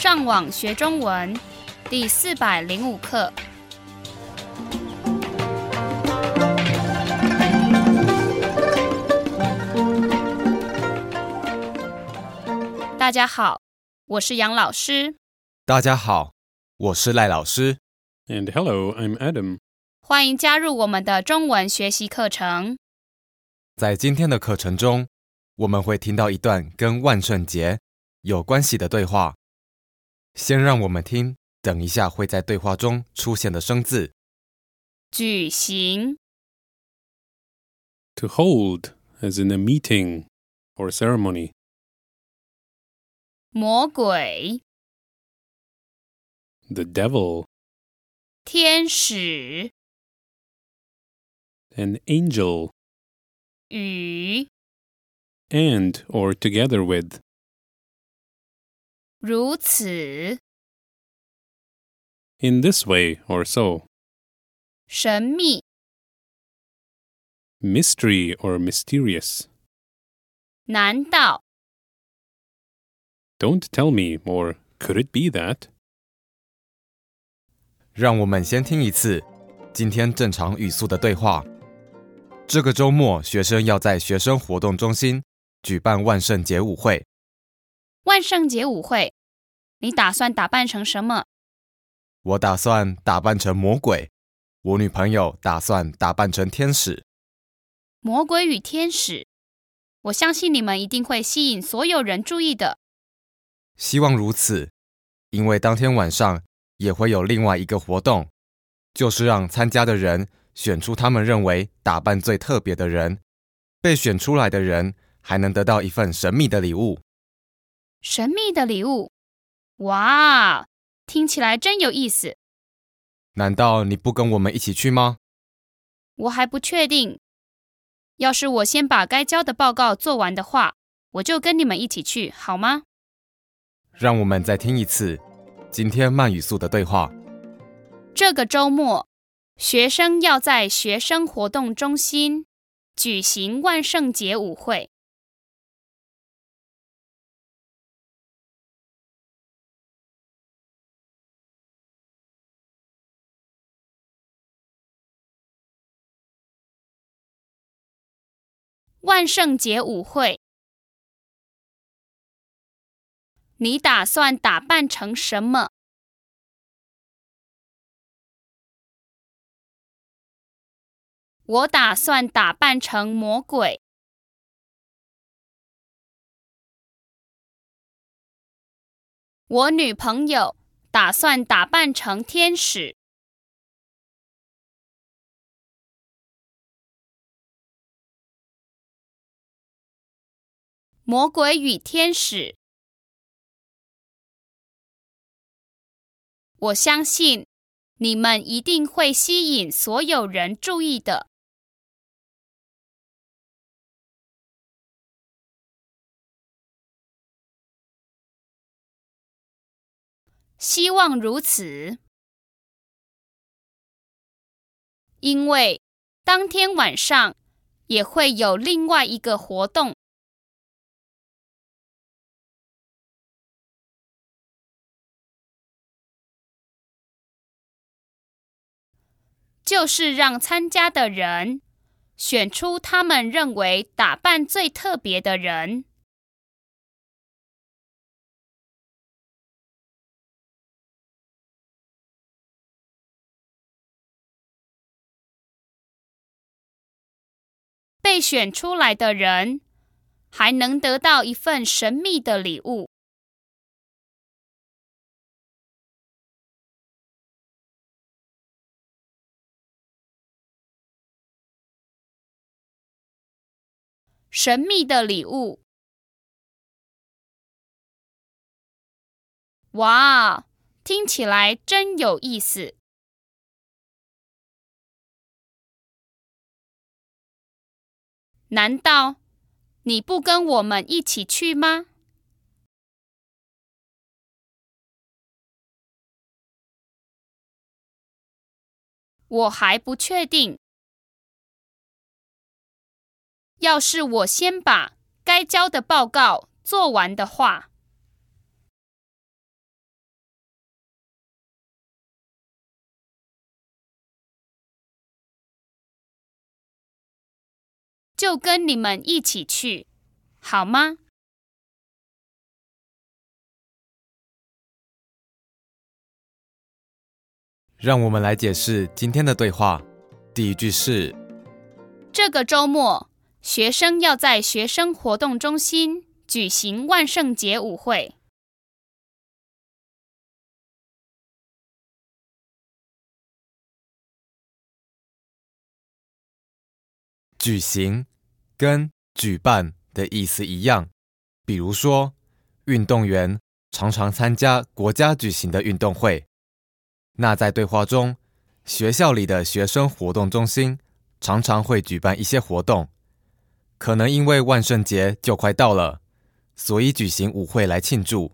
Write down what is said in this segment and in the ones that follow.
上网学中文第四百零五课。大家好，我是杨老师，大家好，我是赖老师。And hello, I'm Adam. 欢迎加入我们的中文学习课程。在今天的课程中，我们会听到一段跟万圣节有关系的对话。先让我们听，等一下会在对话中出现的生字。举行 To hold, as in a meeting or ceremony. 魔鬼、 The devil, 天使、 an angel, 与 and or together with. 如此 In this way or so. 神秘、 Mystery or mysterious. 难道 Don't tell me, or could it be that? 让我们先听一次今天正常语速的对话。这个周末，学生要在学生活动中心举办万圣节舞会。 万圣节舞会？你打算打扮成什么？我打算打扮成魔鬼，我女朋友打算打扮成天使。魔鬼与天使？我相信你们一定会吸引所有人注意的。希望如此，因为当天晚上也会有另外一个活动，就是让参加的人选出他们认为打扮最特别的人，被选出来的人还能得到一份神秘的礼物。神秘的礼物？哇，听起来真有意思。难道你不跟我们一起去吗？我还不确定。要是我先把该交的报告做完的话，我就跟你们一起去，好吗？让我们再听一次今天慢语速的对话。这个周末，学生要在学生活动中心举行万圣节舞会。万圣节舞会，你打算打扮成什么？我打算打扮成魔鬼。我女朋友打算打扮成天使。魔鬼与天使，我相信你们一定会吸引所有人注意的。希望如此，因为当天晚上也会有另外一个活动。就是让参加的人选出他们认为打扮最特别的人。被选出来的人还能得到一份神秘的礼物。神秘的礼物！哇，听起来真有意思。难道你不跟我们一起去吗？我还不确定。要是我先把该交的报告做完的话。就跟你们一起去好吗？让我们来解释今天的对话。第一句是这个周末学生要在学生活动中心举行万圣节舞会。举行跟举办的意思一样，比如说，运动员常常参加国家举行的运动会。那在对话中，学校里的学生活动中心常常会举办一些活动，可能因为万圣节就快到了，所以举行舞会来庆祝。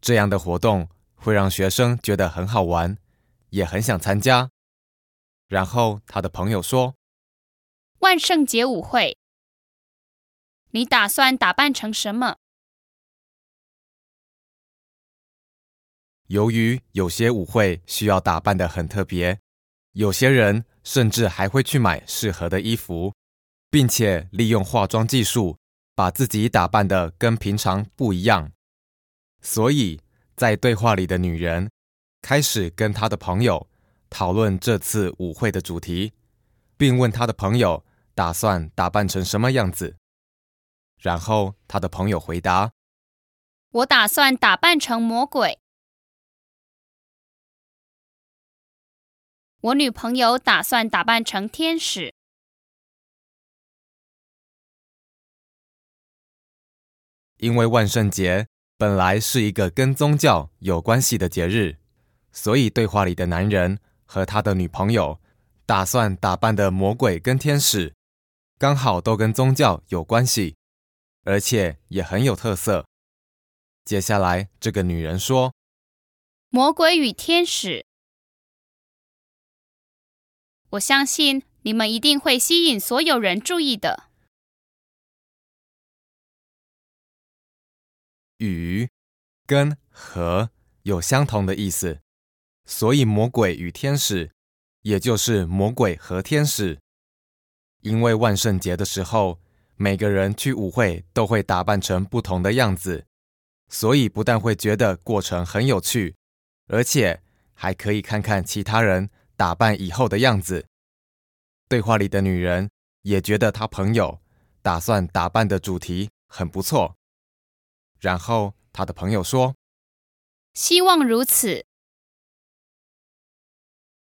这样的活动会让学生觉得很好玩，也很想参加。然后他的朋友说：“万圣节舞会，你打算打扮成什么？”由于有些舞会需要打扮的很特别，有些人甚至还会去买适合的衣服，并且利用化妆技术把自己打扮的跟平常不一样。所以在对话里的女人开始跟她的朋友讨论这次舞会的主题，并问她的朋友打算打扮成什么样子。然后她的朋友回答：“我打算打扮成魔鬼。”我女朋友打算打扮成天使，因为万圣节本来是一个跟宗教有关系的节日，所以对话里的男人和他的女朋友打算打扮的魔鬼跟天使，刚好都跟宗教有关系，而且也很有特色。接下来，这个女人说：“魔鬼与天使。”我相信你们一定会吸引所有人注意的。与跟和有相同的意思，所以魔鬼与天使，也就是魔鬼和天使。因为万圣节的时候，每个人去舞会都会打扮成不同的样子，所以不但会觉得过程很有趣，而且还可以看看其他人。打扮以后的样子。对话里的女人也觉得她朋友打算打扮的主题很不错。然后他的朋友说：“希望如此。”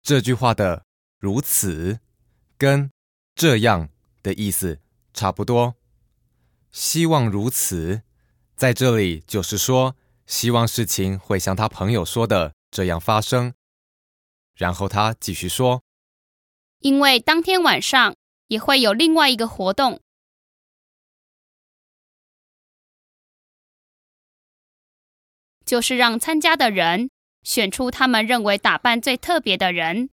这句话的“如此”跟“这样的”意思差不多。希望如此，在这里就是说，希望事情会像他朋友说的这样发生。然后他继续说：“因为当天晚上也会有另外一个活动，就是让参加的人选出他们认为打扮最特别的人。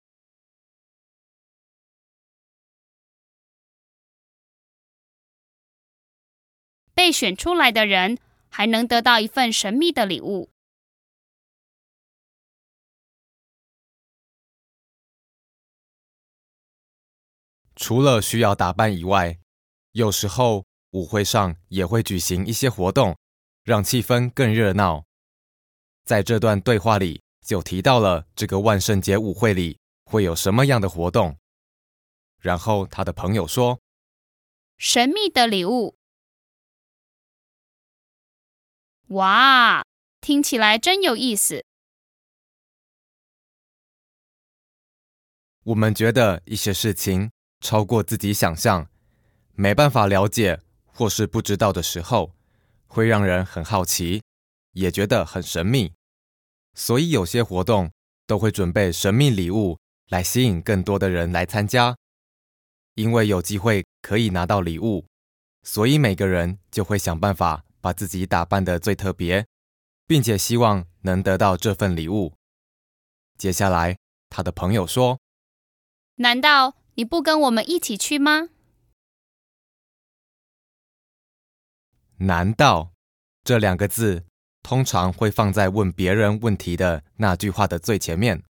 被选出来的人还能得到一份神秘的礼物。”除了需要打扮以外，有时候舞会上也会举行一些活动，让气氛更热闹。在这段对话里就提到了这个万圣节舞会里会有什么样的活动。然后他的朋友说：“神秘的礼物。”哇，听起来真有意思。我们觉得一些事情。超过自己想象，没办法了解或是不知道的时候，会让人很好奇，也觉得很神秘。所以有些活动都会准备神秘礼物来吸引更多的人来参加。因为有机会可以拿到礼物，所以每个人就会想办法把自己打扮的最特别，并且希望能得到这份礼物。接下来，他的朋友说：“难道？”你不跟我们一起去吗？难道这两个字通常会放在问别人问题的那句话的最前面，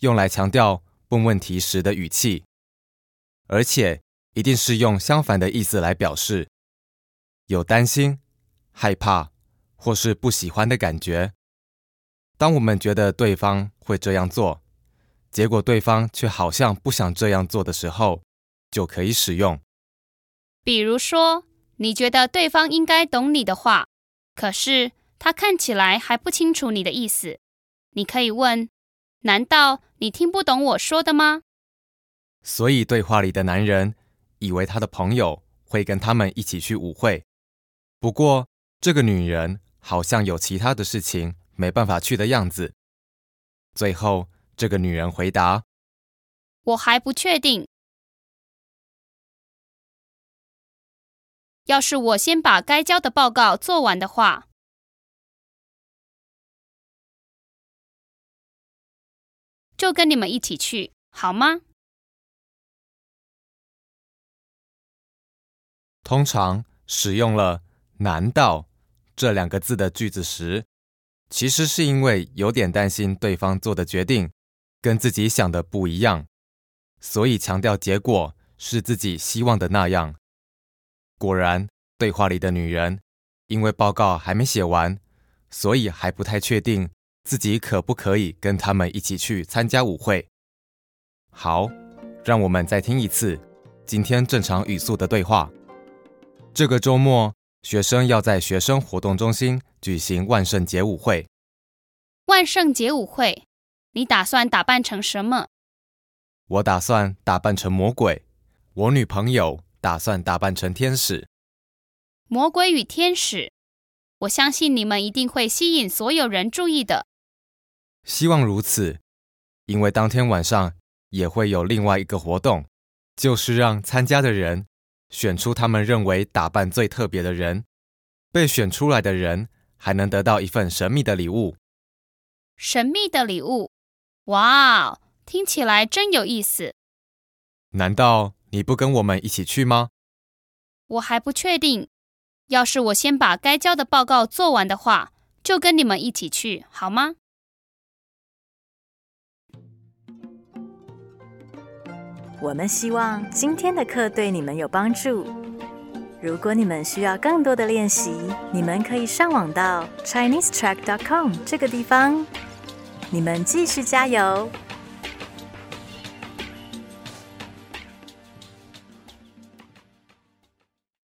用来强调问问题时的语气，而且一定是用相反的意思来表示，有担心、害怕或是不喜欢的感觉。当我们觉得对方会这样做，结果对方却好像不想这样做的时候，就可以使用。比如说，你觉得对方应该懂你的话，可是他看起来还不清楚你的意思，你可以问：难道你听不懂我说的吗？所以对话里的男人以为他的朋友会跟他们一起去舞会，不过这个女人好像有其他的事情没办法去的样子。最后，这个女人回答：“我还不确定。”要是我先把该交的报告做完的话，就跟你们一起去，好吗？通常使用了“难道”这两个字的句子时，其实是因为有点担心对方做的决定跟自己想的不一样，所以强调结果是自己希望的那样。果然，对话里的女人因为报告还没写完，所以还不太确定自己可不可以跟他们一起去参加舞会。好，让我们再听一次今天正常语速的对话。这个周末，学生要在学生活动中心举行万圣节舞会。万圣节舞会，你打算打扮成什么？我打算打扮成魔鬼，我女朋友。打算打扮成天使，魔鬼与天使，我相信你们一定会吸引所有人注意的。希望如此，因为当天晚上也会有另外一个活动，就是让参加的人选出他们认为打扮最特别的人，被选出来的人还能得到一份神秘的礼物。神秘的礼物，哇，听起来真有意思。难道？你不跟我们一起去吗？我还不确定。要是我先把该交的报告做完的话，就跟你们一起去，好吗？我们希望今天的课对你们有帮助。如果你们需要更多的练习，你们可以上网到 ChineseTrack.com 这个地方。你们继续加油！